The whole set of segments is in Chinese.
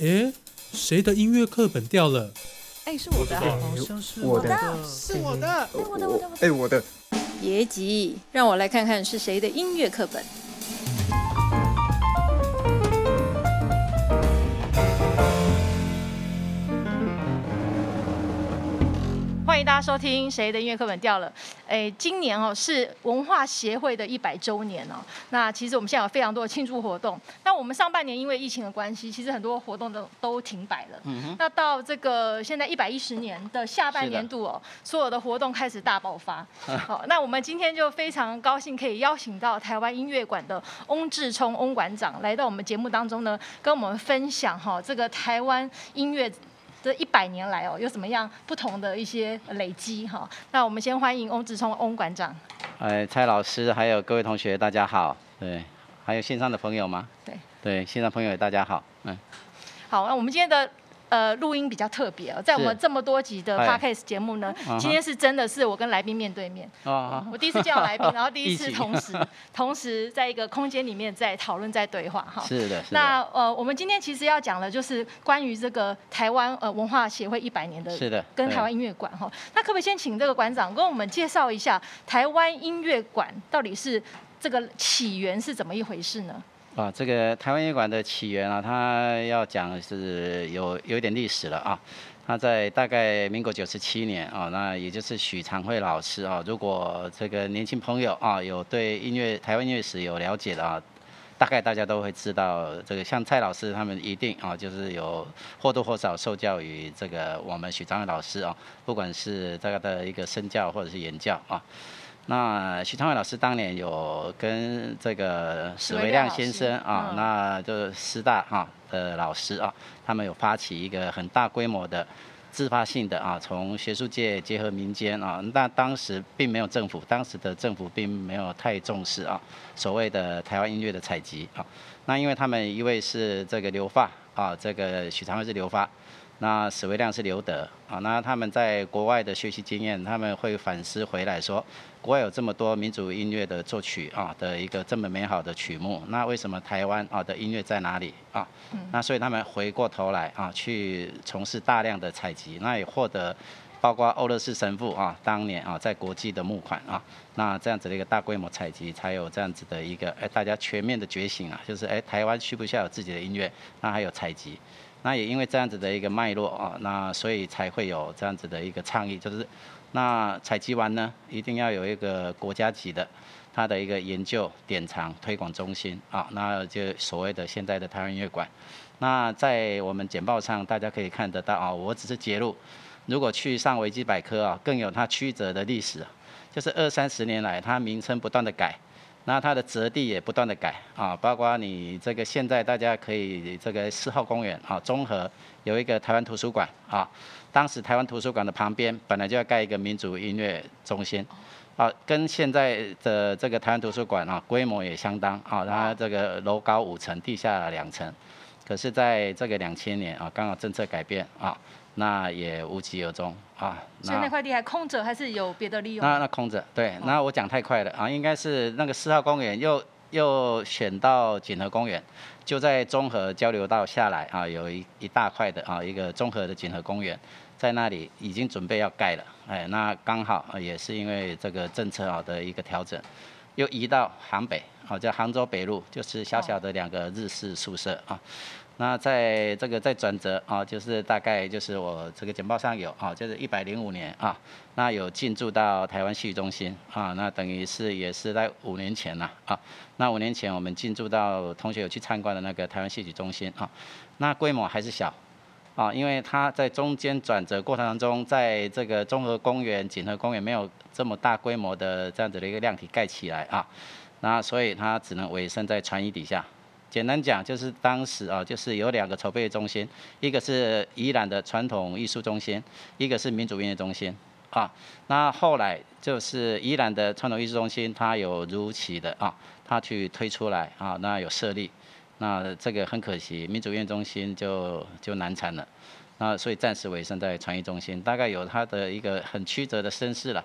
诶，谁的音乐课本掉了？哎，是我的，好像是我的，是我的。哎，我的，我的，哎，我的。别急，让我来看看是谁的音乐课本。迎大家收听《谁的音乐课本掉了》。哎，今年哦是文化协会的一百周年哦。那其实我们现在有非常多的庆祝活动。那我们上半年因为疫情的关系，其实很多活动都都停摆了。嗯那到这个现在一百一十年的下半年度哦，所有的活动开始大爆发。好，那我们今天就非常高兴可以邀请到台湾音乐馆的翁志聪翁馆长来到我们节目当中呢，跟我们分享哈这个台湾音乐。这一百年来哦，有什么样不同的一些累积哈？那我们先欢迎翁志聪翁馆长。哎，蔡老师，还有各位同学，大家好。对，还有线上的朋友吗？对。对，线上朋友大家好。嗯。好，那我们今天的。呃，录音比较特别哦，在我们这么多集的 podcast 节目呢，今天是真的是我跟来宾面对面。哦。我第一次见到来宾，然后第一次同时 同时在一个空间里面在讨论在对话哈。是的。那呃，我们今天其实要讲的就是关于这个台湾呃文化协会一百年的。是的。跟台湾音乐馆哈，那可不可以先请这个馆长跟我们介绍一下台湾音乐馆到底是这个起源是怎么一回事呢？啊，这个台湾乐馆的起源啊，它要讲是有有点历史了啊。他在大概民国九十七年啊，那也就是许长惠老师啊。如果这个年轻朋友啊有对音乐台湾音乐史有了解的啊，大概大家都会知道，这个像蔡老师他们一定啊，就是有或多或少受教于这个我们许长惠老师啊，不管是这个的一个身教或者是言教啊。那徐昌伟老师当年有跟这个史维亮先生啊，那就是师大哈的老师啊，他们有发起一个很大规模的自发性的啊，从学术界结合民间啊，那当时并没有政府，当时的政府并没有太重视啊，所谓的台湾音乐的采集啊，那因为他们一位是这个留发啊，这个许昌伟是留发。那史维亮是刘德啊，那他们在国外的学习经验，他们会反思回来说，国外有这么多民族音乐的作曲啊的一个这么美好的曲目，那为什么台湾啊的音乐在哪里啊？那所以他们回过头来啊，去从事大量的采集，那也获得包括欧乐士神父啊当年啊在国际的募款啊，那这样子的一个大规模采集，才有这样子的一个哎大家全面的觉醒啊，就是哎台湾需不需要有自己的音乐？那还有采集。那也因为这样子的一个脉络啊，那所以才会有这样子的一个倡议，就是那采集完呢，一定要有一个国家级的它的一个研究典藏推广中心啊，那就所谓的现在的台湾音乐馆。那在我们简报上大家可以看得到啊，我只是揭露，如果去上维基百科啊，更有它曲折的历史，就是二三十年来它名称不断的改。那它的折地也不断的改啊，包括你这个现在大家可以这个四号公园啊，综合有一个台湾图书馆啊，当时台湾图书馆的旁边本来就要盖一个民族音乐中心，啊，跟现在的这个台湾图书馆啊规模也相当啊，它这个楼高五层，地下两层，可是在这个两千年啊，刚好政策改变啊。那也无疾而终啊！所以那块地还空着，还是有别的利用？那那空着，对。那我讲太快了啊，应该是那个四号公园又又选到锦河公园，就在中和交流道下来啊，有一一大块的啊，一个综合的锦河公园，在那里已经准备要盖了。哎，那刚好也是因为这个政策好的一个调整，又移到杭北，好叫杭州北路，就是小小的两个日式宿舍啊。那在这个在转折啊，就是大概就是我这个简报上有啊，就是一百零五年啊，那有进驻到台湾戏剧中心啊，那等于是也是在五年前呐啊。那五年前我们进驻到同学有去参观的那个台湾戏剧中心啊，那规模还是小啊，因为它在中间转折过程当中，在这个综合公园、锦和公园没有这么大规模的这样子的一个量体盖起来啊，那所以它只能委身在船椅底下。简单讲，就是当时啊，就是有两个筹备中心，一个是宜兰的传统艺术中心，一个是民主音乐中心啊。那后来就是宜兰的传统艺术中心，它有如期的啊，它去推出来啊，那有设立，那这个很可惜，民主音乐中心就就难产了，那所以暂时委身在传艺中心，大概有它的一个很曲折的身世了。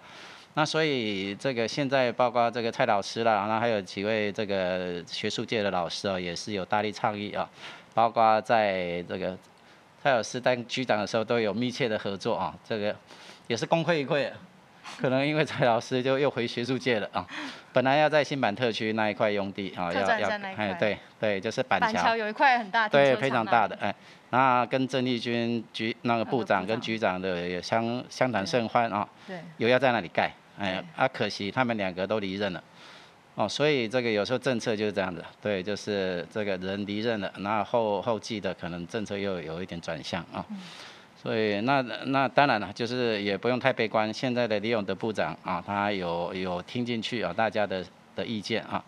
那所以这个现在包括这个蔡老师啦，然后还有几位这个学术界的老师啊，也是有大力倡议啊，包括在这个蔡老师当局长的时候都有密切的合作啊，这个也是功亏一篑。可能因为蔡老师就又回学术界了啊，本来要在新版特区那一块用地啊，要要哎对对，就是板桥，板桥有一块很大，对非常大的哎，那跟郑丽君局那个部长跟局长的也相相谈甚欢啊，对，有要在那里盖，哎啊可惜他们两个都离任了。哦，所以这个有时候政策就是这样子，对，就是这个人离任了，那后后继的可能政策又有一点转向啊，所以那那当然了，就是也不用太悲观。现在的李永德部长啊，他有有听进去啊大家的的意见啊，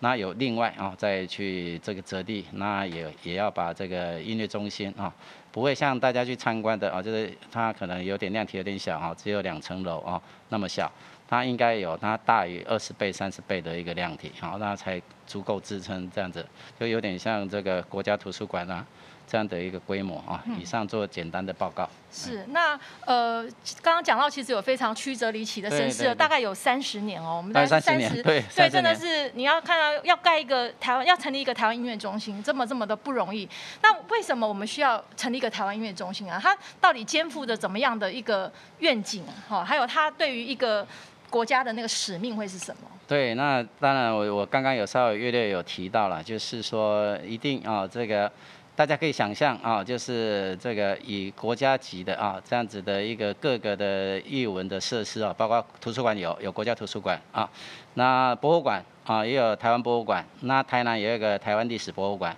那有另外啊再去这个择地，那也也要把这个音乐中心啊，不会像大家去参观的啊，就是它可能有点量体有点小哈，只有两层楼哦那么小。它应该有它大于二十倍、三十倍的一个量体，好，那才足够支撑这样子，就有点像这个国家图书馆啊这样的一个规模啊。以上做简单的报告。是，那呃，刚刚讲到其实有非常曲折离奇的身世，大概有三十年哦，我们在三十年，对，对，真的是你要看到要盖一个台湾，要成立一个台湾音乐中心，这么这么的不容易。那为什么我们需要成立一个台湾音乐中心啊？它到底肩负着怎么样的一个愿景？哈，还有它对于一个国家的那个使命会是什么？对，那当然，我我刚刚有稍微略略有提到了，就是说一定啊，这个大家可以想象啊，就是这个以国家级的啊这样子的一个各个的艺文的设施啊，包括图书馆有有国家图书馆啊，那博物馆啊也有台湾博物馆，那台南也有一个台湾历史博物馆。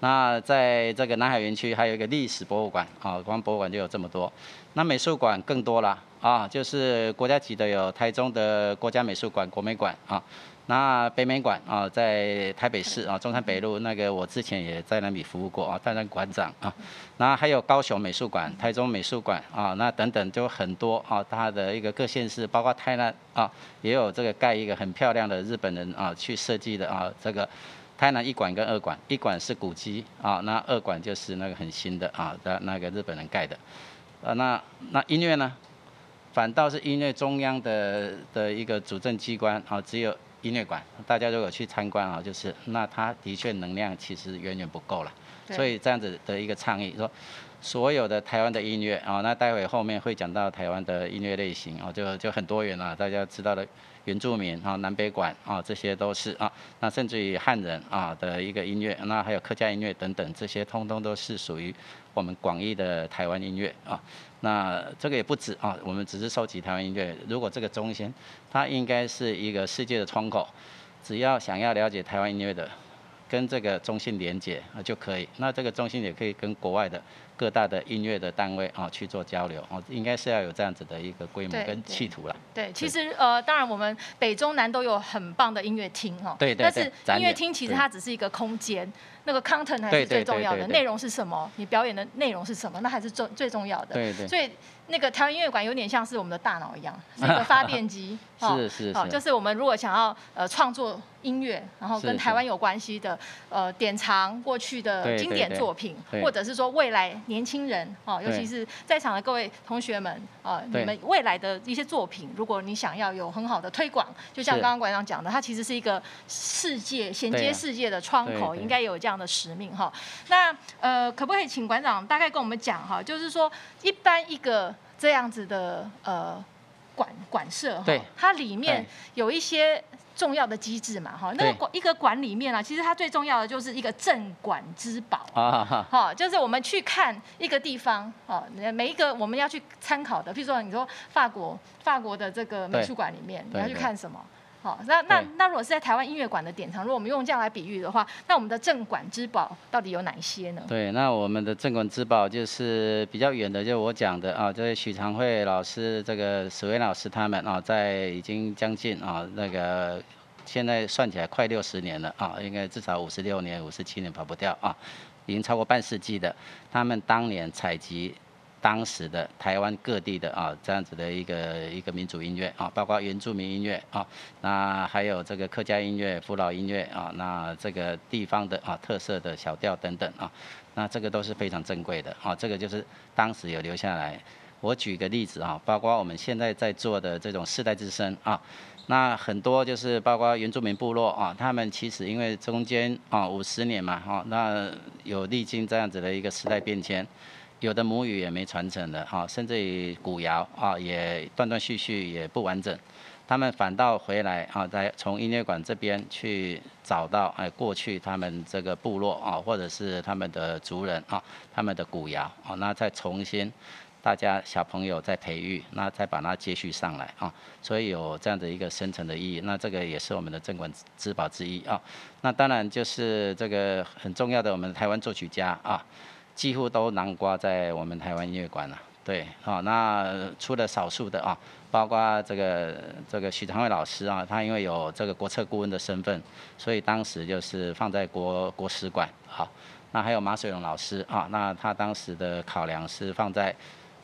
那在这个南海园区还有一个历史博物馆啊，光博物馆就有这么多。那美术馆更多了啊，就是国家级的有台中的国家美术馆、国美馆啊。那北美馆啊，在台北市啊，中山北路那个我之前也在那里服务过啊，担任馆长啊。那还有高雄美术馆、台中美术馆啊，那等等就很多啊。它的一个各县市，包括台南啊，也有这个盖一个很漂亮的日本人啊去设计的啊这个。台南一馆跟二馆，一馆是古迹啊，那二馆就是那个很新的啊的那个日本人盖的，啊，那那音乐呢，反倒是音乐中央的的一个主政机关啊，只有音乐馆，大家如果去参观啊，就是那它的确能量其实远远不够了，所以这样子的一个倡议说，所有的台湾的音乐啊，那待会后面会讲到台湾的音乐类型啊，就就很多元了，大家知道的。原住民啊，南北管啊，这些都是啊，那甚至于汉人啊的一个音乐，那还有客家音乐等等，这些通通都是属于我们广义的台湾音乐啊。那这个也不止啊，我们只是收集台湾音乐。如果这个中心，它应该是一个世界的窗口，只要想要了解台湾音乐的，跟这个中心连接啊就可以。那这个中心也可以跟国外的。各大的音乐的单位啊去做交流啊，应该是要有这样子的一个规模跟企图了。对，其实呃，当然我们北中南都有很棒的音乐厅哈。对对对。但是音乐厅其实它只是一个空间，那个 content 还是最重要的，内容是什么？你表演的内容是什么？那还是最最重要的。对对。所以那个台湾音乐馆有点像是我们的大脑一样，是一个发电机。是是是。就是我们如果想要呃创作音乐，然后跟台湾有关系的呃典藏过去的经典作品，或者是说未来。年轻人哦，尤其是在场的各位同学们啊，你们未来的一些作品，如果你想要有很好的推广，就像刚刚馆长讲的，它其实是一个世界衔接世界的窗口，应该有这样的使命哈。那呃，可不可以请馆长大概跟我们讲哈，就是说一般一个这样子的呃馆馆舍哈，它里面有一些。重要的机制嘛，哈，那个馆一个馆里面啊，其实它最重要的就是一个镇馆之宝啊，哈，就是我们去看一个地方，哦，每一个我们要去参考的，譬如说你说法国，法国的这个美术馆里面，你要去看什么？好，那那那如果是在台湾音乐馆的典藏，如果我们用这样来比喻的话，那我们的镇馆之宝到底有哪一些呢？对，那我们的镇馆之宝就是比较远的，就我讲的啊，就是许长惠老师、这个史威老师他们啊，在已经将近啊那个现在算起来快六十年了啊，应该至少五十六年、五十七年跑不掉啊，已经超过半世纪的，他们当年采集。当时的台湾各地的啊，这样子的一个一个民族音乐啊，包括原住民音乐啊，那还有这个客家音乐、福老音乐啊，那这个地方的啊特色的小调等等啊，那这个都是非常珍贵的啊，这个就是当时有留下来。我举个例子啊，包括我们现在在做的这种世代之声啊，那很多就是包括原住民部落啊，他们其实因为中间啊五十年嘛哈，那有历经这样子的一个时代变迁，有的母语也没传承的哈，甚至于古谣啊也断断续续也不完整。他们反倒回来啊，在从音乐馆这边去找到哎过去他们这个部落啊，或者是他们的族人啊，他们的古谣啊，那再重新大家小朋友再培育，那再把它接续上来啊，所以有这样的一个深层的意义。那这个也是我们的镇馆之宝之一啊。那当然就是这个很重要的，我们台湾作曲家啊，几乎都囊括在我们台湾音乐馆了。对，好，那除了少数的啊。包括这个这个许长卫老师啊，他因为有这个国策顾问的身份，所以当时就是放在国国史馆。好，那还有马水龙老师啊，那他当时的考量是放在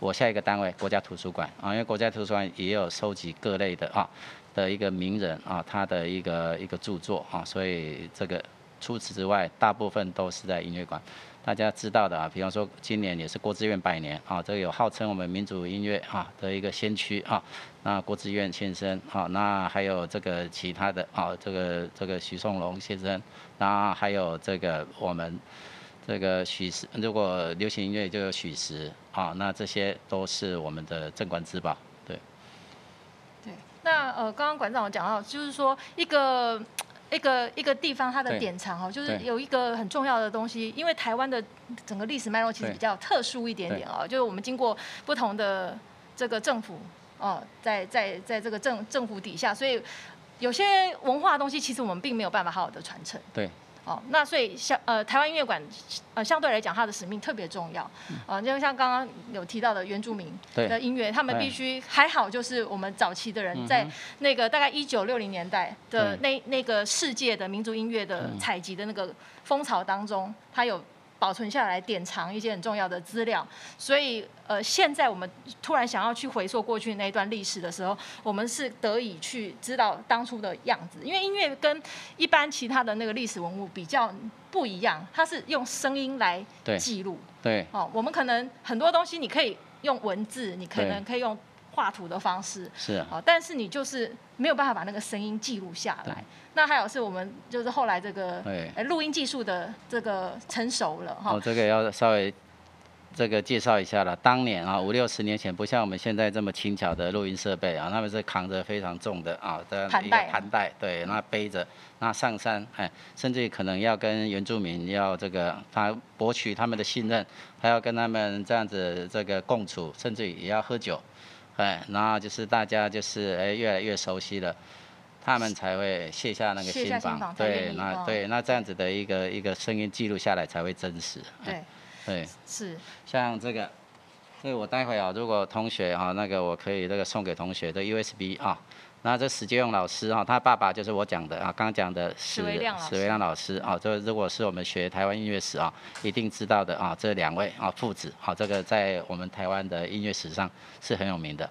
我下一个单位国家图书馆啊，因为国家图书馆也有收集各类的啊的一个名人啊他的一个一个著作啊，所以这个除此之外，大部分都是在音乐馆。大家知道的啊，比方说今年也是国志院百年啊，这个有号称我们民族音乐啊的一个先驱啊，那郭志院先生啊，那还有这个其他的啊，这个这个许颂龙先生，那还有这个我们这个许石，如果流行音乐就有许石啊，那这些都是我们的镇馆之宝，对。对，那呃，刚刚馆长有讲到，就是说一个。一个一个地方它的典藏哦，就是有一个很重要的东西，因为台湾的整个历史脉络其实比较特殊一点点哦，就是我们经过不同的这个政府哦，在在在这个政政府底下，所以有些文化东西其实我们并没有办法好好的传承。对。哦，那所以像呃台湾音乐馆，呃相对来讲它的使命特别重要，啊，就像刚刚有提到的原住民的音乐，他们必须还好，就是我们早期的人在那个大概一九六零年代的那那个世界的民族音乐的采集的那个风潮当中，他有。保存下来，典藏一些很重要的资料。所以，呃，现在我们突然想要去回溯过去那一段历史的时候，我们是得以去知道当初的样子。因为音乐跟一般其他的那个历史文物比较不一样，它是用声音来记录。对。哦，我们可能很多东西你可以用文字，你可能可以用画图的方式。是啊。哦，但是你就是没有办法把那个声音记录下来。那还有是我们就是后来这个录音技术的这个成熟了哈。哦，这个要稍微这个介绍一下了。当年啊，五六十年前不像我们现在这么轻巧的录音设备啊，他们是扛着非常重的啊的一个盘带，对，那背着那上山，哎，甚至可能要跟原住民要这个他博取他们的信任，还要跟他们这样子这个共处，甚至也要喝酒，哎，然后就是大家就是哎越来越熟悉了。他们才会卸下那个心防，对，那对，那这样子的一个一个声音记录下来才会真实。对，对，是。像这个，所以我待会啊，如果同学啊，那个我可以那个送给同学的 USB 啊，那这史杰勇老师啊，他爸爸就是我讲的啊，刚讲的史史维亮老师啊，这如果是我们学台湾音乐史啊，一定知道的啊，这两位啊父子啊，这个在我们台湾的音乐史上是很有名的。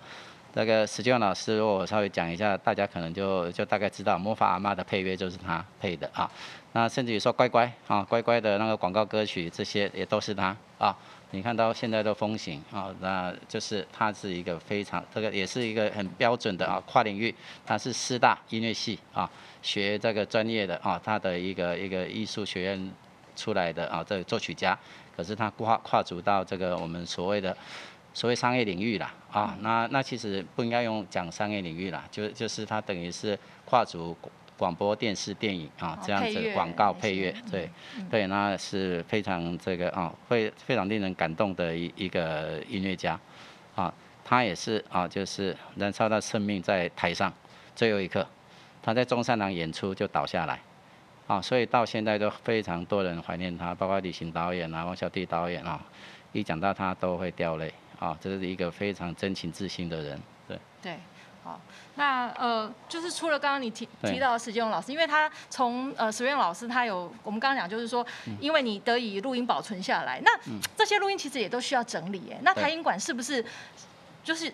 那个史俊老师，如果我稍微讲一下，大家可能就就大概知道，魔法阿妈的配乐就是他配的啊。那甚至于说乖乖啊，乖乖的那个广告歌曲，这些也都是他啊。你看到现在的风行啊，那就是它是一个非常这个也是一个很标准的啊跨领域，他是师大音乐系啊学这个专业的啊，他的一个一个艺术学院出来的啊这个作曲家，可是他跨跨足到这个我们所谓的。所谓商业领域啦，啊，那那其实不应该用讲商业领域啦，就就是它等于是跨足广播电视电影啊这样子广告配乐，对对，那是非常这个啊会非常令人感动的一一个音乐家，啊，他也是啊就是燃烧到生命在台上最后一刻，他在中山堂演出就倒下来，啊，所以到现在都非常多人怀念他，包括李行导演啊、王小弟导演啊，一讲到他都会掉泪。啊，这是一个非常真情至性的人，对。对，好，那呃，就是除了刚刚你提提到的史建勇老师，因为他从呃史建荣老师他有我们刚刚讲，就是说，因为你得以录音保存下来，那这些录音其实也都需要整理，哎，那台音馆是不是就是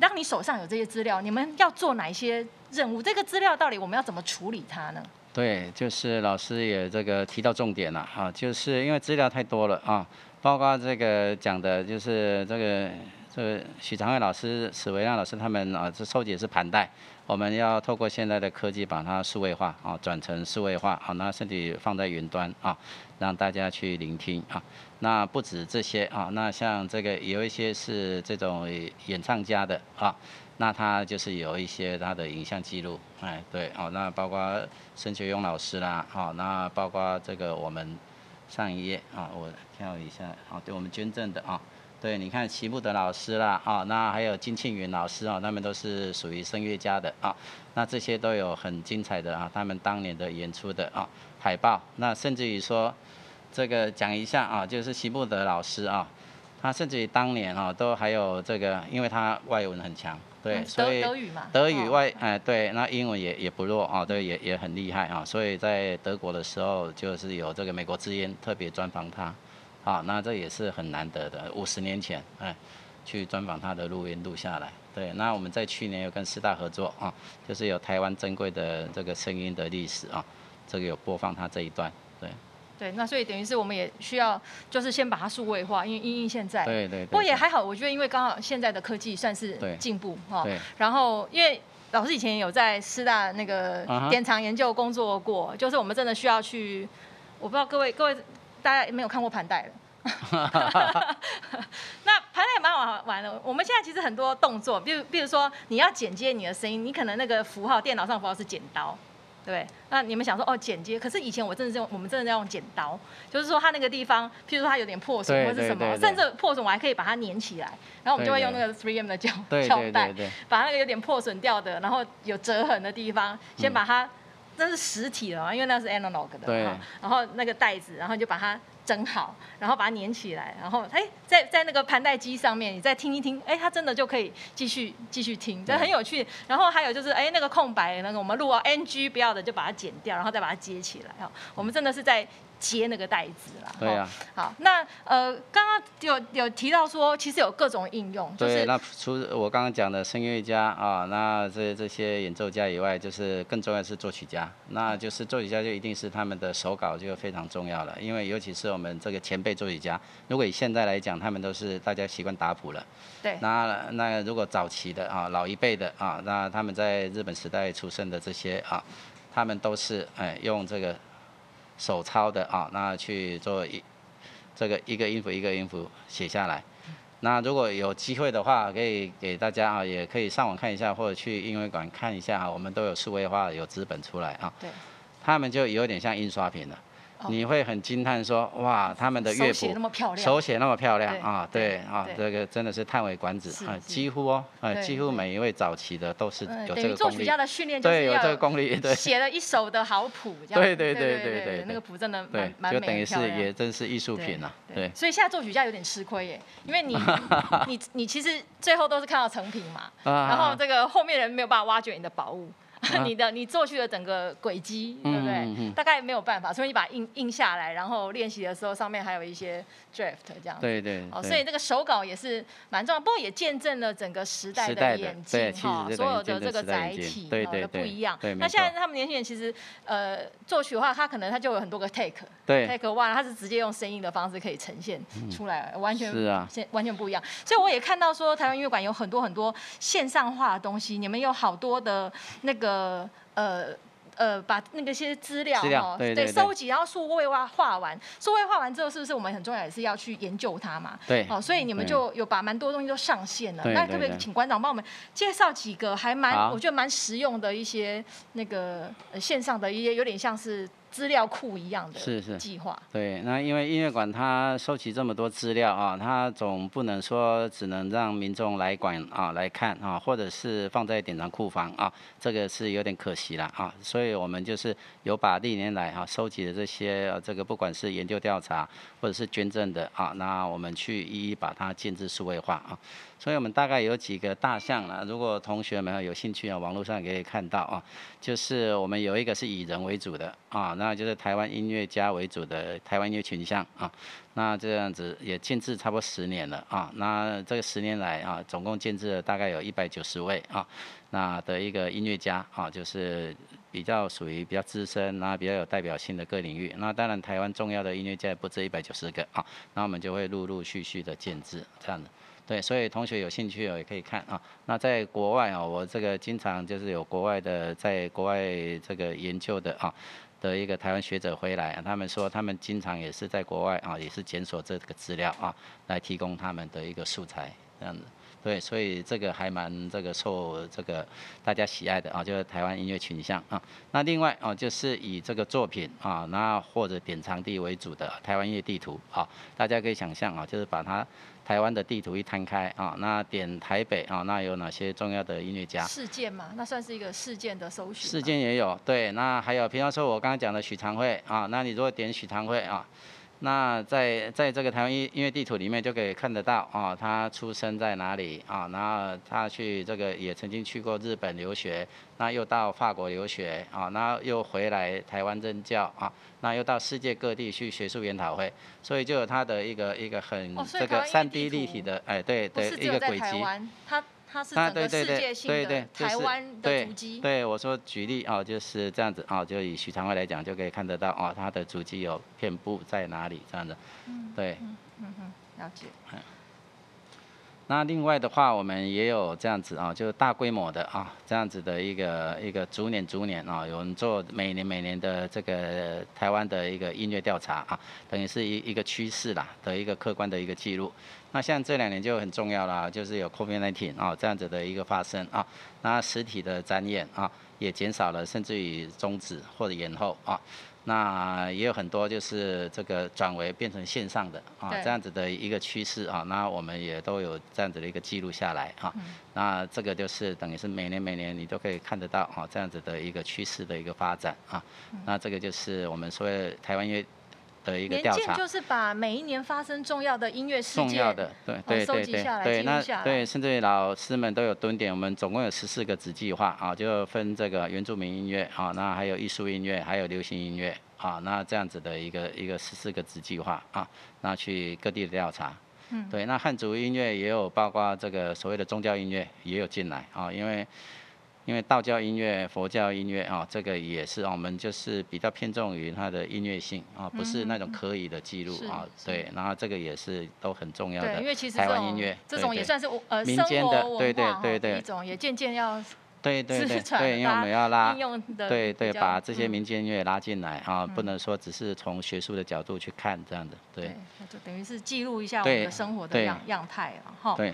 当你手上有这些资料，你们要做哪一些任务？这个资料到底我们要怎么处理它呢？对，就是老师也这个提到重点了啊，就是因为资料太多了啊。包括这个讲的，就是这个这许长惠老师、史维亮老师他们啊，这收集是盘带，我们要透过现在的科技把它数位化啊，转成数位化啊，那甚至放在云端啊，让大家去聆听啊。那不止这些啊，那像这个有一些是这种演唱家的啊，那他就是有一些他的影像记录，哎，对，哦，那包括申学勇老师啦，好，那包括这个我们上一页啊，我跳一下，啊，对我们捐赠的啊。对，你看齐木德老师啦，啊，那还有金庆云老师啊，他们都是属于声乐家的啊，那这些都有很精彩的啊，他们当年的演出的啊海报，那甚至于说这个讲一下啊，就是齐木德老师啊，他甚至于当年啊都还有这个，因为他外文很强，对，所以德语嘛，德语外哎对，那英文也也不弱啊，对，也也很厉害啊，所以在德国的时候就是有这个美国之音特别专访他。好，那这也是很难得的。五十年前，哎，去专访他的录音录下来。对，那我们在去年有跟师大合作啊，就是有台湾珍贵的这个声音的历史啊，这个有播放他这一段。对。对，那所以等于是我们也需要，就是先把它数位化，因为因为现在。对对。不过也还好，我觉得因为刚好现在的科技算是进步哈。对。然后，因为老师以前有在师大那个典藏研究工作过，就是我们真的需要去，我不知道各位各位。大家没有看过盘带了，那盘带也蛮好玩的。我们现在其实很多动作，比如比如说你要剪接你的声音，你可能那个符号电脑上符号是剪刀，对那你们想说哦剪接，可是以前我真的是用我们真的在用剪刀，就是说它那个地方，譬如说它有点破损或者什么，甚至破损我还可以把它粘起来，然后我们就会用那个 3M 的胶胶带，把那个有点破损掉的，然后有折痕的地方，先把它。那是实体的嘛，因为那是 analog 的，对。然后那个袋子，然后就把它整好，然后把它粘起来，然后哎，在在那个盘带机上面，你再听一听，哎，它真的就可以继续继续听，这很有趣。然后还有就是，哎，那个空白那个我们录啊 NG 不要的就把它剪掉，然后再把它接起来。哈，我们真的是在。接那个袋子啦。对啊。好，那呃，刚刚有有提到说，其实有各种应用。对，那除我刚刚讲的声乐家啊，那这这些演奏家以外，就是更重要是作曲家。那就是作曲家就一定是他们的手稿就非常重要了，因为尤其是我们这个前辈作曲家，如果以现在来讲，他们都是大家习惯打谱了。对。那那如果早期的啊，老一辈的啊，那他们在日本时代出生的这些啊，他们都是哎用这个。手抄的啊，那去做一这个一个音符一个音符写下来。那如果有机会的话，可以给大家啊，也可以上网看一下，或者去音乐馆看一下啊，我们都有数位化有资本出来啊。对。他们就有点像印刷品了。你会很惊叹说，哇，他们的乐谱手写那么漂亮，手写那么漂亮啊，对啊，这个真的是叹为观止啊，几乎哦，啊，几乎每一位早期的都是有这个功力。作曲家的训练对有这个功力，对，写了一首的好谱，对对对对对，那个谱真的蛮蛮就等于是也真是艺术品了，对。所以现在作曲家有点吃亏耶，因为你 你你其实最后都是看到成品嘛，然后这个后面人没有办法挖掘你的宝物。你的你做去的整个轨迹，对不对？大概没有办法，所以你把印印下来，然后练习的时候上面还有一些 draft 这样。对对。哦，所以这个手稿也是蛮重要，不过也见证了整个时代的演进哈，所有的这个载体的不一样。那现在他们年轻人其实呃作曲的话，他可能他就有很多个 take。对。take one，他是直接用声音的方式可以呈现出来，完全是啊，完全不一样。所以我也看到说台湾音乐馆有很多很多线上化的东西，你们有好多的那个。呃呃呃，把那个些资料哈，对收集，然后数位化画完，数位化完之后，是不是我们很重要也是要去研究它嘛？对，哦，所以你们就有把蛮多东西都上线了。那特别请馆长帮我们介绍几个还蛮我觉得蛮实用的一些那个线上的一些有点像是。资料库一样的是是计划，对，那因为音乐馆它收集这么多资料啊，它总不能说只能让民众来管啊来看啊，或者是放在典藏库房啊，这个是有点可惜了啊，所以我们就是有把历年来啊收集的这些这个不管是研究调查或者是捐赠的啊，那我们去一一把它建制数位化啊。所以我们大概有几个大项啊，如果同学们有兴趣啊，网络上可以看到啊，就是我们有一个是以人为主的啊，那就是台湾音乐家为主的台湾音乐群像啊，那这样子也建制差不多十年了啊，那这个十年来啊，总共建制了大概有一百九十位啊，那的一个音乐家啊，就是比较属于比较资深，那比较有代表性的各领域，那当然台湾重要的音乐家也不止一百九十个啊，那我们就会陆陆续续的建制这样的。对，所以同学有兴趣哦也可以看啊。那在国外啊，我这个经常就是有国外的在国外这个研究的啊的一个台湾学者回来，他们说他们经常也是在国外啊，也是检索这个资料啊，来提供他们的一个素材这样子。对，所以这个还蛮这个受这个大家喜爱的啊，就是台湾音乐群像啊。那另外啊，就是以这个作品啊，那或者点藏地为主的台湾音乐地图啊，大家可以想象啊，就是把它台湾的地图一摊开啊，那点台北啊，那有哪些重要的音乐家？事件嘛，那算是一个事件的首选。事件也有，对，那还有，比方说我刚刚讲的许长惠啊，那你如果点许长惠啊。那在在这个台湾音音乐地图里面就可以看得到啊，他出生在哪里啊？然后他去这个也曾经去过日本留学，那又到法国留学啊，然后又回来台湾任教啊，那又到世界各地去学术研讨会，所以就有他的一个一个很这个三 D 立体的哎对对一个轨迹。它是整个世界性的台湾的足迹。对，我说举例啊，就是这样子啊，就以许长惠来讲，就可以看得到啊，它的足迹有遍布在哪里这样子。嗯。对。嗯嗯，了解。那另外的话，我们也有这样子啊，就是大规模的啊，这样子的一个一个逐年逐年啊，有人做每年每年的这个台湾的一个音乐调查啊，等于是一一个趋势啦的一个客观的一个记录。那像这两年就很重要啦，就是有 COVID-19 啊这样子的一个发生啊，那实体的展演啊也减少了，甚至于终止或者延后啊。那也有很多就是这个转为变成线上的啊，这样子的一个趋势啊，那我们也都有这样子的一个记录下来啊。那这个就是等于是每年每年你都可以看得到啊，这样子的一个趋势的一个发展啊。那这个就是我们说台湾乐。的一个调查，就是把每一年发生重要的音乐事件，重要的对对对对对，那对，甚至于老师们都有蹲点。我们总共有十四个子计划啊，就分这个原住民音乐啊，那还有艺术音乐，还有流行音乐啊，那这样子的一个一个十四个子计划啊，那去各地的调查。嗯，对，那汉族音乐也有包括这个所谓的宗教音乐也有进来啊，因为。因为道教音乐、佛教音乐啊，这个也是我们就是比较偏重于它的音乐性啊，不是那种可以的记录啊，对，然后这个也是都很重要的。因为其实台湾音乐这种也算是呃民间的，对对对对，一种也渐渐要对对对对，因为我们要拉对对，把这些民间音乐拉进来啊，不能说只是从学术的角度去看这样的，对，就等于是记录一下我们的生活的样样态了哈。对。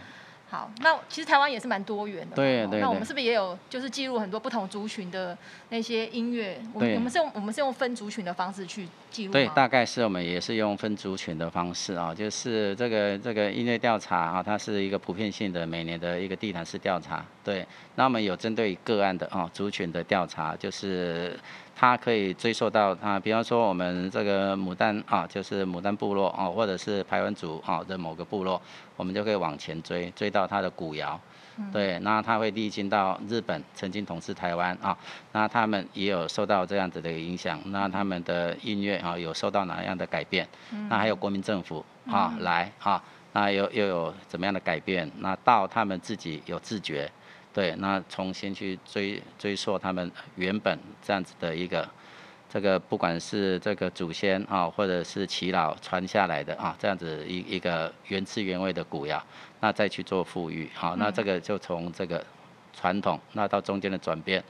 好，那其实台湾也是蛮多元的。对对。那我们是不是也有就是记录很多不同族群的那些音乐？我们我们是用我们是用分族群的方式去记录对，大概是我们也是用分族群的方式啊，就是这个这个音乐调查啊，它是一个普遍性的每年的一个地毯式调查。对。那我们有针对个案的啊族群的调查，就是。它可以追溯到啊，比方说我们这个牡丹啊，就是牡丹部落啊，或者是排湾族啊的某个部落，我们就可以往前追，追到它的古窑。对，那它会历经到日本曾经统治台湾啊，那他们也有受到这样子的影响，那他们的音乐啊有受到哪样的改变？那还有国民政府啊来啊，那又又有怎么样的改变？那到他们自己有自觉。对，那重新去追追溯他们原本这样子的一个，这个不管是这个祖先啊，或者是耆老传下来的啊，这样子一一个原汁原味的古窑，那再去做富裕，好，那这个就从这个传统，那到中间的转变，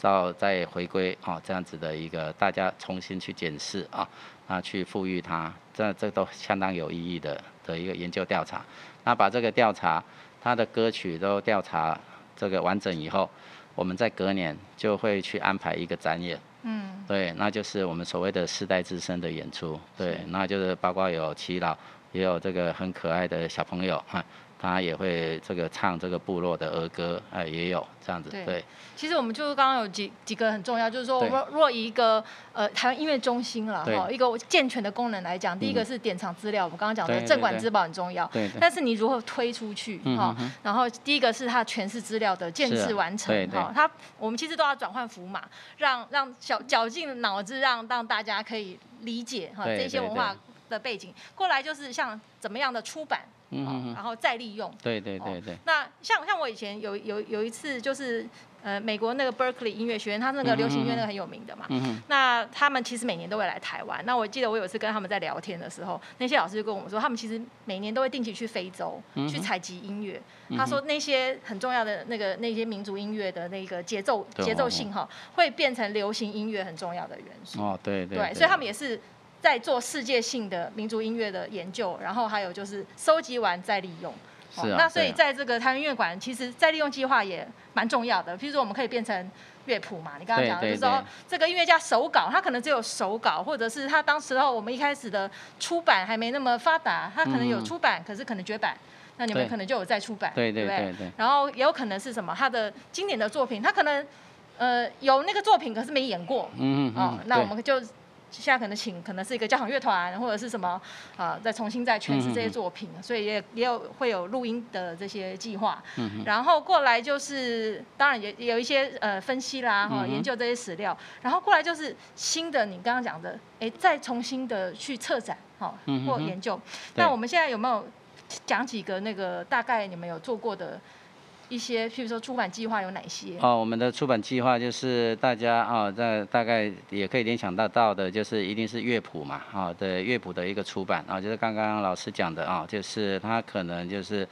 到再回归啊，这样子的一个大家重新去检视啊，那去富裕它，这这都相当有意义的的一个研究调查，那把这个调查，它的歌曲都调查。这个完整以后，我们在隔年就会去安排一个展演，嗯，对，那就是我们所谓的世代之声的演出，对，那就是包括有祈老，也有这个很可爱的小朋友啊。他也会这个唱这个部落的儿歌，哎，也有这样子。对，其实我们就是刚刚有几几个很重要，就是说，我们若以一个呃台湾音乐中心了哈，一个健全的功能来讲，第一个是典藏资料，我们刚刚讲的镇馆之宝很重要。对。但是你如何推出去哈？然后第一个是它诠释资料的建制完成哈，它我们其实都要转换符码，让让小绞尽脑汁让让大家可以理解哈这些文化。的背景。过来就是像怎么样的出版，嗯然后再利用。对对对对，那像像我以前有有有一次就是呃美国那个 Berkeley 音乐学院，他那个流行音乐那个很有名的嘛。嗯哼，那他们其实每年都会来台湾。那我记得我有一次跟他们在聊天的时候，那些老师就跟我们说，他们其实每年都会定期去非洲、嗯去采集音乐。他说那些很重要的那个那些民族音乐的那个节奏节奏性哈，会变成流行音乐很重要的元素。哦对对对，所以他们也是在做世界性的民族音乐的研究，然后还有就是收集完再利用。是啊那所以在这个台湾音乐馆，其实再利用计划也蛮重要的。譬如说，我们可以变成乐谱嘛，你刚刚讲的就是说，这个音乐家手稿，他可能只有手稿，或者是他当时候我们一开始的出版还没那么发达，他可能有嗯出版，可是可能绝版。那你们可能就有再出版，对不对对对然后也有可能是什么，他的经典的作品，他可能呃有那个作品，可是没演过，嗯嗯哦嗯，，对那我们就现在可能请可能是一个交响乐团或者是什么啊、再重新再诠释这些作品，所以也也有会有录音的这些计划。嗯然后过来就是当然也也有一些呃分析啦哈、研究这些史料，然后过来就是新的你刚刚讲的，哎，再重新的去策展哈、或研究。对。那我们现在有没有讲几个那个大概你们有做过的一些，譬如说出版计划有哪些？哦，我们的出版计划就是大家啊，在大概也可以联想到到的，就是一定是乐谱嘛，啊的乐谱的一个出版啊，就是刚刚老师讲的啊，就是它可能就是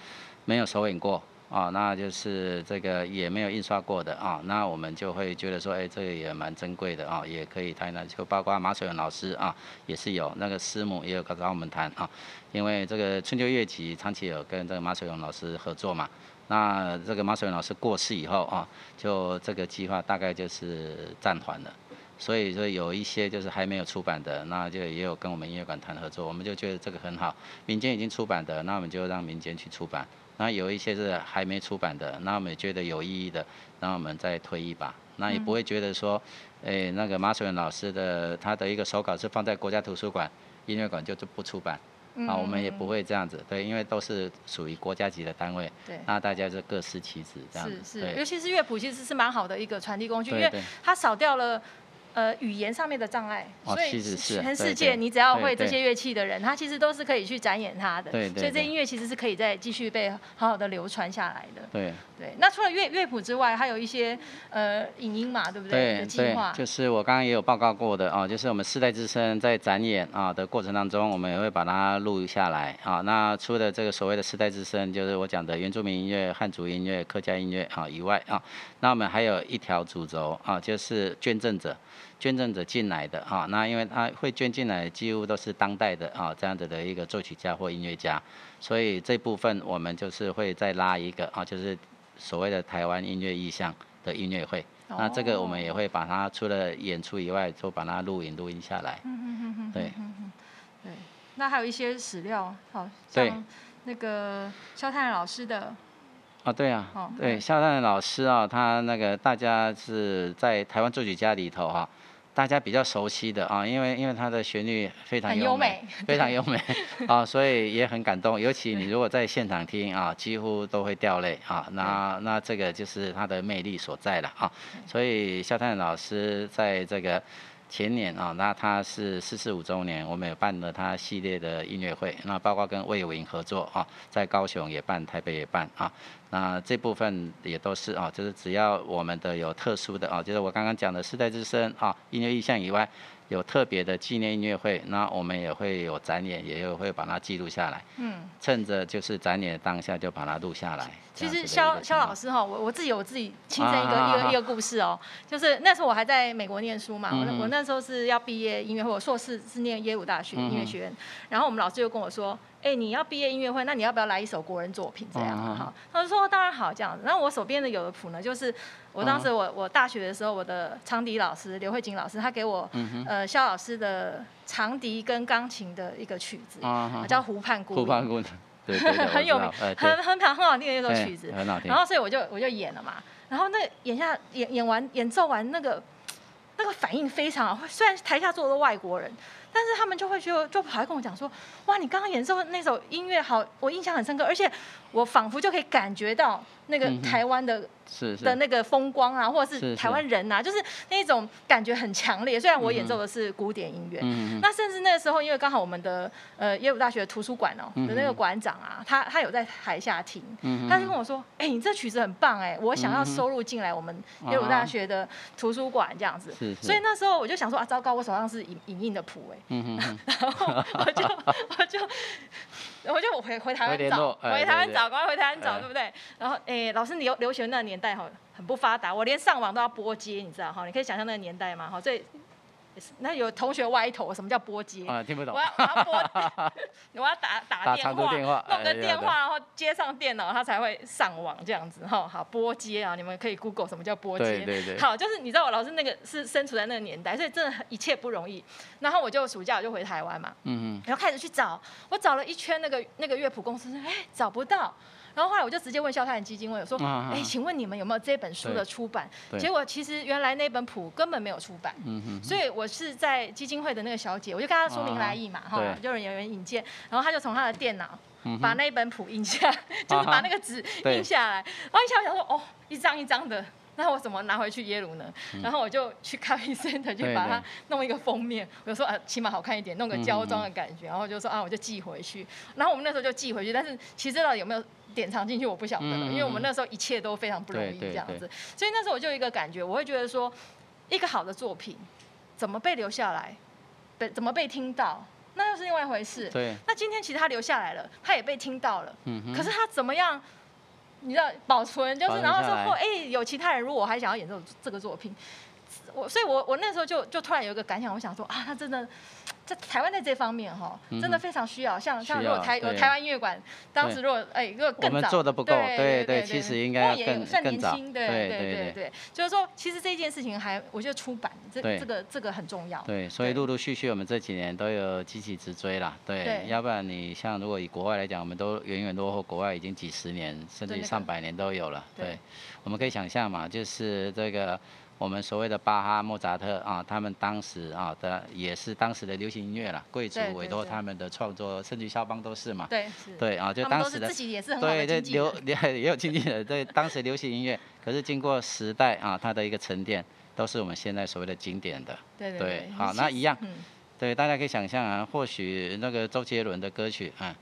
没有首演过啊，那就是这个也没有印刷过的啊，那我们就会觉得说，哎，这个也蛮珍贵的啊，也可以谈谈，就包括马水勇老师啊，也是有那个师母也有找我们谈啊，因为这个春秋乐集长期有跟这个马水勇老师合作嘛。那这个马水元老师过世以后啊，就这个计划大概就是暂缓了。所以说有一些就是还没有出版的，那就也有跟我们音乐馆谈合作，我们就觉得这个很好。民间已经出版的，那我们就让民间去出版。那有一些是还没出版的，那我们也觉得有意义的，那我们再推一把。那也不会觉得说，诶、那个马水元老师的他的一个手稿是放在国家图书馆、音乐馆就就不出版。啊，我们也不会这样子，对，因为都是属于国家级的单位，对。那大家就各司其职这样是子，是，尤，其是乐谱其实是蛮好的一个传递工具，因为它少掉了。呃，语言上面的障碍，哦所以其实是全世界你只要会这些乐器的人，他其实都是可以去展演他的。对对对所以这音乐其实是可以再继续被好好的流传下来的。对对，那除了乐乐谱之外，还有一些呃影音嘛，对不对？对。就是我刚刚也有报告过的啊，就是我们世代之声在展演啊的过程当中，我们也会把它录下来啊。那除了这个所谓的世代之声，就是我讲的原住民音乐、汉族音乐、客家音乐啊以外啊，那我们还有一条主轴啊，就是捐赠者。捐赠者进来的啊，那因为他会捐进来，几乎都是当代的啊这样子的一个作曲家或音乐家，所以这部分我们就是会再拉一个啊，就是所谓的台湾音乐意象的音乐会。那这个我们也会把它除了演出以外，就把它录影录音下来。对，对，那还有一些史料，好对像那个肖太老师的，哦，对啊哦，对，肖战老师啊，他那个大家是在台湾作曲家里头哈、大家比较熟悉的啊，因为因为他的旋律非常很优优美，美 非常优美啊，所以也很感动。尤其你如果在现场听啊，几乎都会掉泪啊。那那这个就是他的魅力所在了啊。所以肖战老师在这个。前年啊，那他是四四五周年，我们也办了他系列的音乐会，那包括跟魏有营合作啊，在高雄也办，台北也办啊。那这部分也都是啊，就是只要我们的有特殊的啊，就是我刚刚讲的世代之声啊，音乐意向以外，有特别的纪念音乐会，那我们也会有展演，也有会把它记录下来。嗯，趁着就是展演的当下就把它录下来。其实肖肖老师哈，我我自己有我自己亲身一个、啊一个一个故事哦，就是那时候我还在美国念书嘛，我那嗯我那时候是要毕业音乐会，我硕士是念耶鲁大学嗯音乐学院，然后我们老师就跟我说，哎，你要毕业音乐会，那你要不要来一首国人作品？这样哈？他就说当然好这样子，然后我手边的有的谱呢，就是我当嗯时我我大学的时候，我的长笛老师刘慧锦老师，他给我嗯呃肖老师的长笛跟钢琴的一个曲子，啊叫《湖畔孤影》，酷胖姑，对对对，很有名很对。很很好听的一首曲子。很好听。然。后所以我就我就演了嘛，然后那演下演演完演奏完那个那个反应非常好，虽然台下坐的都外国人，但是他们就会就，就跑来跟我讲说，哇，你刚刚演奏那首音乐好，我印象很深刻，而且我仿佛就可以感觉到那个台湾的。是是。的那个风光啊，或者是是台湾人啊，就是那种感觉很强烈。虽然我演奏的是古典音乐，那甚至那个时候，因为刚好我们的呃耶鲁大学图书馆哦的那个馆长啊，他他有在台下听，他就跟我说：“哎，你这曲子很棒哎，我想要收录进来我们耶鲁大学的图书馆这样子。”所以那时候我就想说啊，糟糕，我手上是影影印的谱哎，然后我就 我就。然后就我回回台湾找，回台湾找，赶快回台湾找，对不对？然后，哎，老师，你留留学那个年代哈，很不发达，我连上网都要拨接，你知道哈？你可以想象那个年代吗？哈，所以。那有同学歪头，什么叫拨接？啊，听不懂。我要我要拨，我要打打电话，弄个电话，然后接上电脑，它才会上网这样子哈。好，拨接啊，你们可以 Google 什么叫拨接。对对对。好，就是你知道我老师那个是身处在那个年代，所以真的一切不容易。然后我就暑假我就回台湾嘛，嗯嗯，然后开始去找，我找了一圈那个那个乐谱公司，哎，找不到。然后后来我就直接问孝泰基金会，我说：“哎，请问你们有没有这本书的出版？”结果其实原来那本谱根本没有出版，所以我是在基金会的那个小姐，我就跟她说明来意嘛，哈，就有人引荐，然后她就从她的电脑把那一本谱印下，就是把那个纸印下来。然后一下我想说：“哦，一张一张的，那我怎么拿回去耶鲁呢？”然后我就去咖啡 center 去把它弄一个封面，我就说：“啊，起码好看一点，弄个胶装的感觉。”然后就说：“啊，我就寄回去。”然后我们那时候就寄回去，但是其实到底有没有？典藏进去我不晓得了，因为我们那时候一切都非常不容易这样子，所以那时候我就有一个感觉，我会觉得说，一个好的作品怎么被留下来，被怎么被听到，那又是另外一回事。对。那今天其实他留下来了，他也被听到了，嗯可是他怎么样，你知道保存，就是然后说，哎，有其他人如果我还想要演这种这个作品，我所以，我我那时候就就突然有一个感想，我想说啊，他真的。在台湾在这方面哈，真的非常需要。像像如果台有台湾音乐馆，当时如果哎如果更早，我们做的不够，对对，其实应该更更早。对对对对，就是说，其实这件事情还我觉得出版这这个这个很重要。对，所以陆陆续续我们这几年都有积极直追啦。对，要不然你像如果以国外来讲，我们都远远落后国外已经几十年，甚至于上百年都有了。对，我们可以想象嘛，就是这个。我们所谓的巴哈、莫扎特啊，他们当时啊的也是当时的流行音乐了，贵族委托他们的创作，甚至肖邦都是嘛。对，对啊，就当时的自己也是很对对流也 也有经纪人，对当时流行音乐，可是经过时代啊，它的一个沉淀，都是我们现在所谓的经典的。对对。好，那一样。对，大家可以想象啊，或许那个周杰伦的歌曲啊。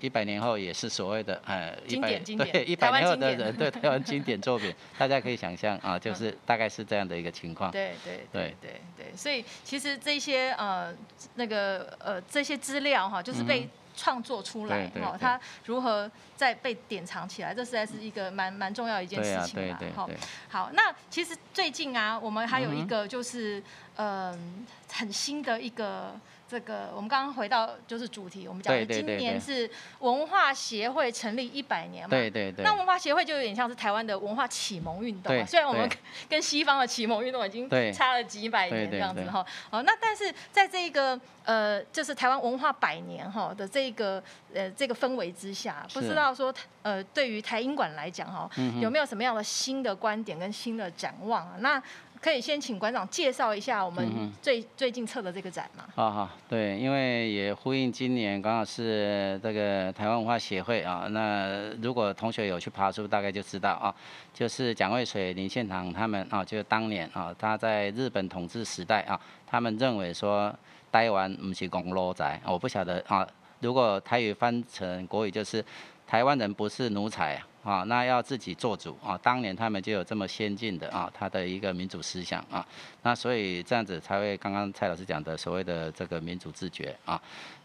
一百年后也是所谓的呃，一百对一百年后的人对台湾经典作品，大家可以想象啊，就是大概是这样的一个情况。对对对对对，所以其实这些呃那个呃这些资料哈，就是被创作出来哈，它如何再被典藏起来，这实在是一个蛮蛮重要一件事情嘛。哈，好，那其实最近啊，我们还有一个就是嗯很新的一个。这个我们刚刚回到就是主题，我们讲的今年是文化协会成立一百年嘛。对对对。那文化协会就有点像是台湾的文化启蒙运动，虽然我们 跟西方的启蒙运动已经差了几百年这样子哈。哦，那但是在这个呃，就是台湾文化百年哈的这个呃这个氛围之下，不知道说呃对于台英馆来讲哈，有没有什么样的新的观点跟新的展望啊？那可以先请馆长介绍一下我们最最近测的这个展吗？好好，对，因为也呼应今年刚好是这个台湾文化协会啊。那如果同学有去爬书，大概就知道啊，就是蒋渭水、林献堂他们啊，就是当年啊，他在日本统治时代啊，他们认为说台湾不是公路仔，我不晓得啊。如果台语翻成国语，就是台湾人不是奴才。啊，啊那要自己做主啊！当年他们就有这么先进的啊，他的一个民主思想啊，那所以这样子才会刚刚蔡老师讲的所谓的这个民主自觉啊。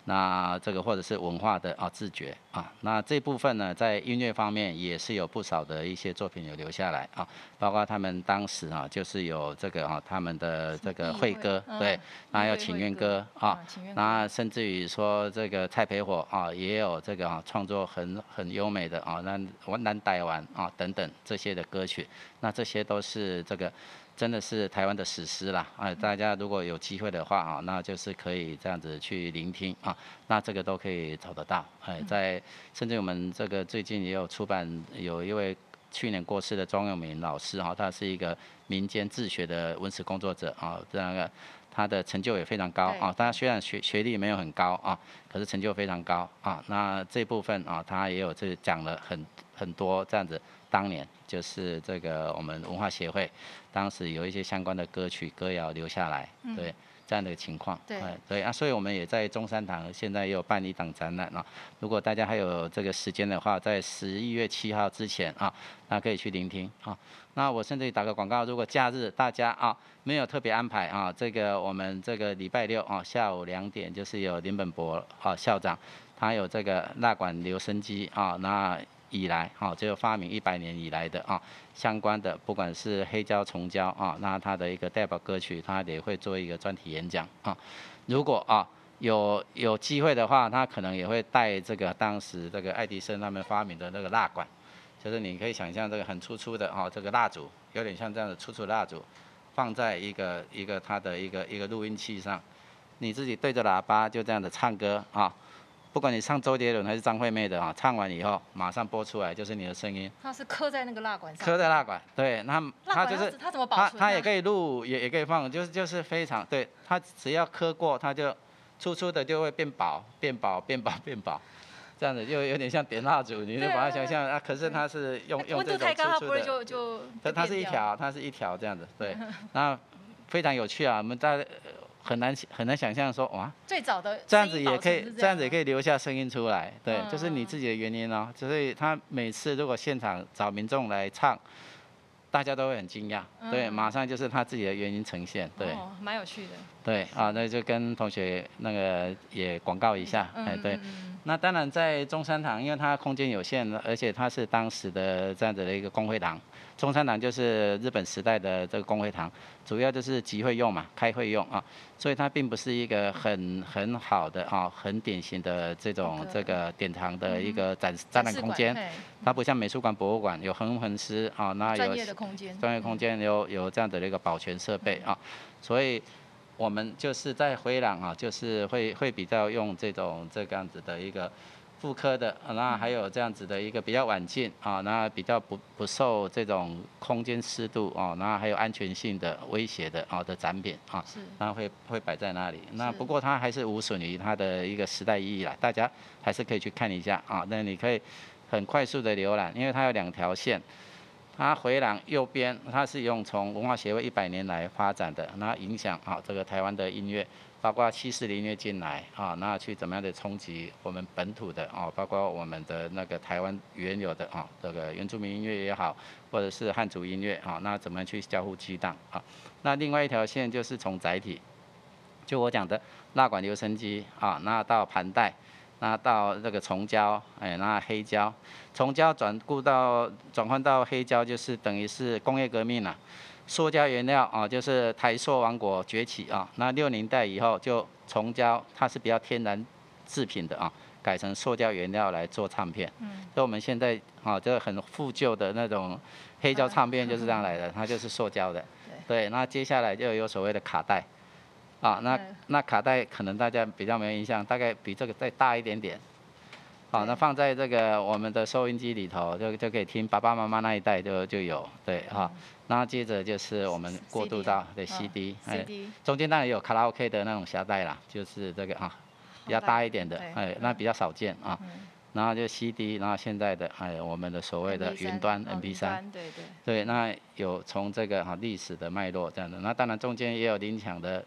那这个或者是文化的啊自觉啊，那这部分呢，在音乐方面也是有不少的一些作品有留下来啊，包括他们当时啊，就是有这个啊，他们的这个会歌，对，那有请愿歌啊，那甚至于说这个蔡培火啊，也有这个啊创作很很优美的啊，那我南台湾啊等等这些的歌曲，那这些都是这个。真的是台湾的史诗啦！啊，大家如果有机会的话啊，那就是可以这样子去聆听啊，那这个都可以找得到。哎，在甚至我们这个最近也有出版，有一位去年过世的庄永明老师哈，他是一个民间自学的文史工作者啊，这样个。他的成就也非常高对啊。他虽然学学历没有很高啊，可是成就非常高啊。那这部分啊，他也有这讲了很很多这样子。当年就是这个我们文化协会，当时有一些相关的歌曲歌谣留下来，对这样的情况。对哎对啊，所以我们也在中山堂现在也有办一档展览啊。如果大家还有这个时间的话，在十一月七号之前啊，那可以去聆听啊。那我甚至打个广告，如果假日大家啊没有特别安排啊，这个我们这个礼拜六啊下午两点就是有林本博啊校长，他有这个蜡管留声机啊，那以来哈，这个发明一百年以来的啊相关的，不管是黑胶、重胶啊，那它的一个代表歌曲，他也会做一个专题演讲啊。如果啊有有机会的话，他可能也会带这个当时这个爱迪生他们发明的那个蜡管。就是你可以想象这个很粗粗的啊，这个蜡烛有点像这样的粗粗蜡烛，放在一个一个它的一个一个录音器上，你自己对着喇叭就这样的唱歌啊，不管你唱周杰伦还是张惠妹的啊，唱完以后马上播出来就是你的声音，它是刻在那个蜡管上，刻在蜡管，对，那它就是它它怎么保存？它它也可以录，也也可以放，就是就是非常对，它只要刻过，它就粗粗的就会变薄，变薄，变薄，变薄。这样子就有点像点蜡烛，你就把它想象啊，可是它是用用这种温度太高，它不会粗粗的，就就它它是一条，它是一条这样子，对，那非常有趣啊，我们大家呃很难很难想象说哇，最早的这样子也可以这样子也可以。留下声音出来，对，嗯这是你自己的原因哦。所以他每次如果现场找民众来唱，大家都会很惊讶，对，嗯马上就是他自己的原因呈现，对，哦，蛮有趣的。对，啊，那就跟同学那个也广告一下，嗯哎，对那当然，在中山堂，因为它空间有限，而且它是当时的这样子的一个工会堂。中山堂就是日本时代的这个公会堂，主要就是集会用嘛，开会用啊，所以它并不是一个很很好的啊，很典型的这种这个典藏的一个展展展览空间。它不像美术馆、博物馆有横横师啊，那有专业的空间，专业空间有有这样的一个保全设备啊，所以我们就是在回廊啊，就是会会比较用这种这个样子的一个复刻的，啊那还有这样子的一个比较晚近啊，那比较不不受这种空间湿度啊，那还有安全性的威胁的啊的展品啊，是那会会摆在那里。那不过它还是无损于它的一个时代意义啦，大家还是可以去看一下啊。那你可以很快速的浏览，因为它有两条线。它回廊右边，它是用从文化协会一百年来发展的，那影响啊这个台湾的音乐，包括西式的音乐进来啊，那去怎么样的冲击我们本土的啊，包括我们的那个台湾原有的啊这个原住民音乐也好，或者是汉族音乐啊，那怎么样去交互激荡啊？那另外一条线就是从载体，就我讲的蜡管留声机啊，那到盘带。那到这个重胶，哎，那黑胶，从胶转顾到转换到黑胶，就是等于是工业革命了。塑胶原料啊，就是台塑王国崛起啊。那六零代以后就重胶，它是比较天然制品的啊，改成塑胶原料来做唱片。嗯。所以我们现在啊，这个很复旧的那种黑胶唱片就是这样来的，它就是塑胶的。对。那接下来就有所谓的卡带。啊，那那卡带可能大家比较没有印象，大概比这个再大一点点。好，那放在这个我们的收音机里头，就就可以听爸爸妈妈那一代就就有，对哈。那接着就是我们过渡到对 CD，哎，中间当然也有卡拉 OK 的那种匣带啦，就是这个啊，比较大一点的，哎，那比较少见啊。嗯。然后就 CD，然后现在的哎我们的所谓的 MP3 云端哦 MP3，对对，对，那有从这个哈历史的脉络这样的，那当然中间也有林强的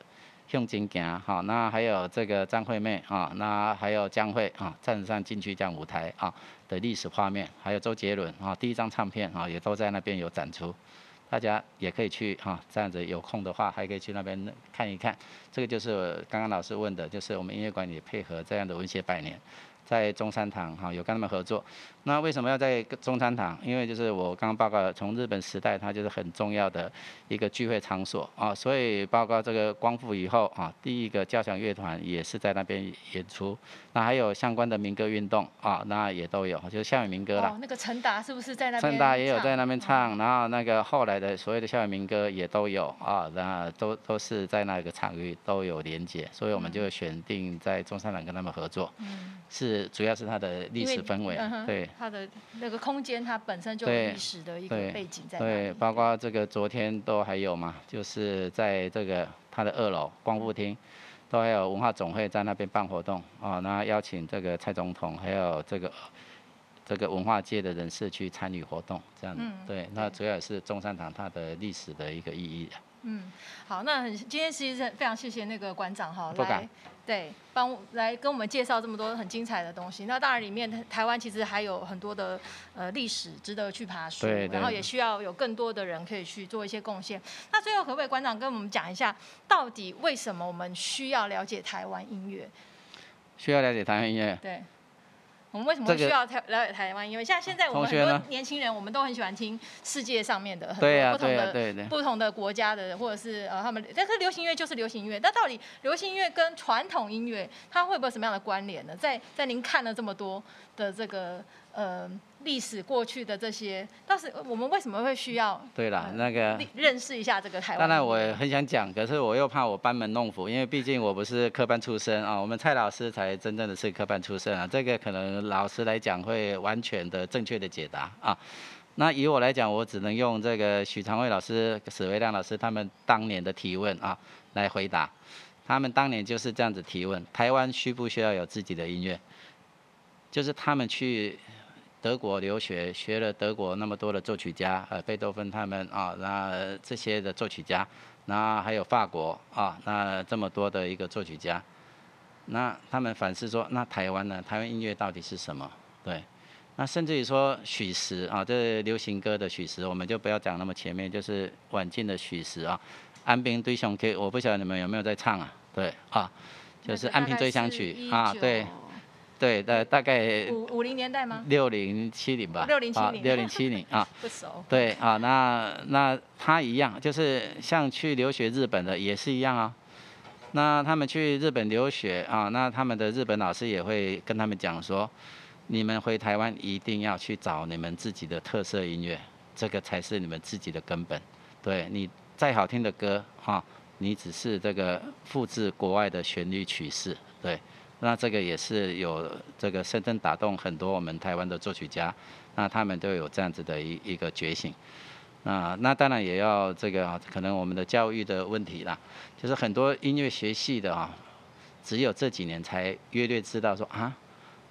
向金行好，那还有这个张惠妹啊，那还有江蕙啊站上金曲奖舞台啊的历史画面，还有周杰伦啊第一张唱片啊也都在那边有展出，大家也可以去哈这样子有空的话还可以去那边看一看，这个就是刚刚老师问的，就是我们音乐馆也配合这样的文学百年。在中山堂哈有跟他们合作，那为什么要在中山堂？因为就是我刚刚报告的，从日本时代它就是很重要的一个聚会场所啊，所以报告这个光复以后啊，第一个交响乐团也是在那边演出，那还有相关的民歌运动啊，那也都有，就是校园民歌啦。哦，那个陈达是不是在那边？陈达也有在那边嗯唱，然后那个后来的所谓的校园民歌也都有啊，那都都是在那个场域都有连接，所以我们就选定在中山堂跟他们合作，嗯，是是主要是它的历史氛围嗯，对。它的那个空间，它本身就有历史的一个背景在那对，包括这个昨天都还有嘛，就是在这个它的二楼光复厅，都还有文化总会在那边办活动啊，那邀请这个蔡总统还有这个这个文化界的人士去参与活动，这样子。嗯对，那主要也是中山堂它的历史的一个意义。嗯，好，那很今天其实非常谢谢那个馆长哈，不敢来对帮我来跟我们介绍这么多很精彩的东西。那当然里面台湾其实还有很多的呃历史值得去爬书，对对然后也需要有更多的人可以去做一些贡献。那最后可不可以馆长跟我们讲一下，到底为什么我们需要了解台湾音乐？需要了解台湾音乐，对。我们为什么会需要台了解台湾因为？像现在我们很多年轻人，我们都很喜欢听世界上面的很多不同的。不同的国家的，或者是呃他们，但是流行音乐就是流行音乐，那到底流行音乐跟传统音乐它会不会有什么样的关联呢？在在您看了这么多的这个呃历史过去的这些，但是我们为什么会需要对了呃，那个认认识一下这个台湾？当然我很想讲，可是我又怕我班门弄斧，因为毕竟我不是科班出身啊，我们蔡老师才真正的是科班出身啊，这个可能老师来讲会完全的正确的解答啊。那以我来讲，我只能用这个许长卫老师、史维亮老师他们当年的提问啊来回答。他们当年就是这样子提问：台湾需不需要有自己的音乐？就是他们去德国留学，学了德国那么多的作曲家，呃，贝多芬他们啊，那这些的作曲家，那还有法国啊，那这么多的一个作曲家，那他们反思说，那台湾呢？台湾音乐到底是什么？对，那甚至于说许石啊，这流行歌的许石，我们就不要讲那么前面，就是晚近的许石啊，《安平对象 K》，我不晓得你们有没有在唱啊？对啊，就是《安平追想曲》啊，对对的，大概五五零年代吗？六零七零吧，6070啊，六零七零啊，不熟。对啊，那那他一样，就是像去留学日本的也是一样啊。那他们去日本留学啊，那他们的日本老师也会跟他们讲说，你们回台湾一定要去找你们自己的特色音乐，这个才是你们自己的根本。对你再好听的歌啊，你只是这个复制国外的旋律曲式，对。那这个也是有这个深深打动很多我们台湾的作曲家，那他们都有这样子的一一个觉醒。啊，那当然也要这个啊可能我们的教育的问题啦，就是很多音乐学系的啊，只有这几年才约略知道说啊，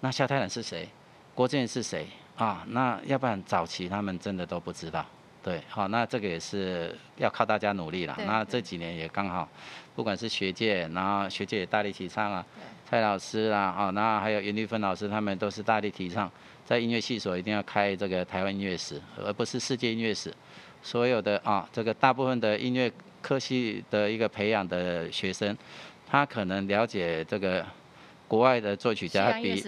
那萧泰然是谁，郭建是谁啊？那要不然早期他们真的都不知道。对，好，那这个也是要靠大家努力了。那这几年也刚好，不管是学界，然后学界也大力提倡啊对，蔡老师啦，啊，那还有袁立芬老师，他们都是大力提倡，在音乐系所一定要开这个台湾音乐史，而不是世界音乐史。所有的啊，这个大部分的音乐科系的一个培养的学生，他可能了解这个国外的作曲家比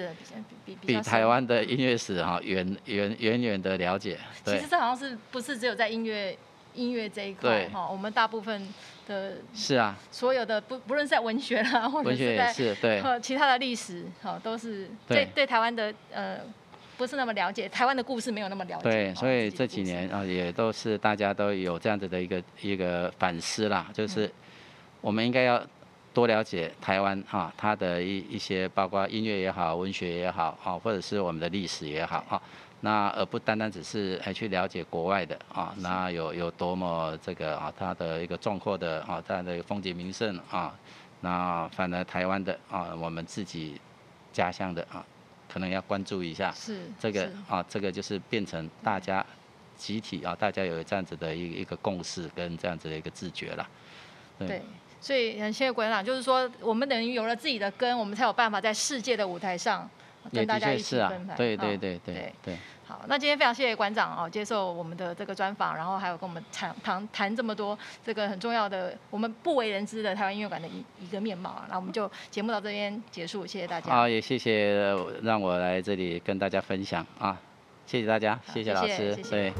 比比台湾的音乐史哈远远远远的了解。对其实，这好像是不是只有在音乐音乐这一块对哈？我们大部分的是啊，所有的不不论是在文学啦，或者文学在是对。呃其他的历史，好都是对对对台湾的呃不是那么了解，台湾的故事没有那么了解。对，哦所以这几年啊，也都是大家都有这样子的一个一个反思啦，嗯就是我们应该要多了解台湾哈、它的一一些包括音乐也好、文学也好啊，或者是我们的历史也好啊，那而不单单只是哎去了解国外的啊，那有有多么这个啊，它的一个壮阔的啊，它的风景名胜啊，那反而台湾的啊，我们自己家乡的啊，可能要关注一下。是这个啊，这个就是变成大家集体啊，大家有这样子的一一个共识跟这样子的一个自觉了。对。所以，很谢谢馆长，就是说，我们等于有了自己的根，我们才有办法在世界的舞台上跟大家一起分派。，对哦对对对对对，好，那今天非常谢谢馆长哦，接受我们的这个专访，然后还有跟我们谈谈谈这么多这个很重要的我们不为人知的台湾音乐馆的一一个面貌啊。那我们就节目到这边结束，谢谢大家。好，也谢谢让我来这里跟大家分享啊，谢谢大家，好谢谢老师，谢谢谢谢对。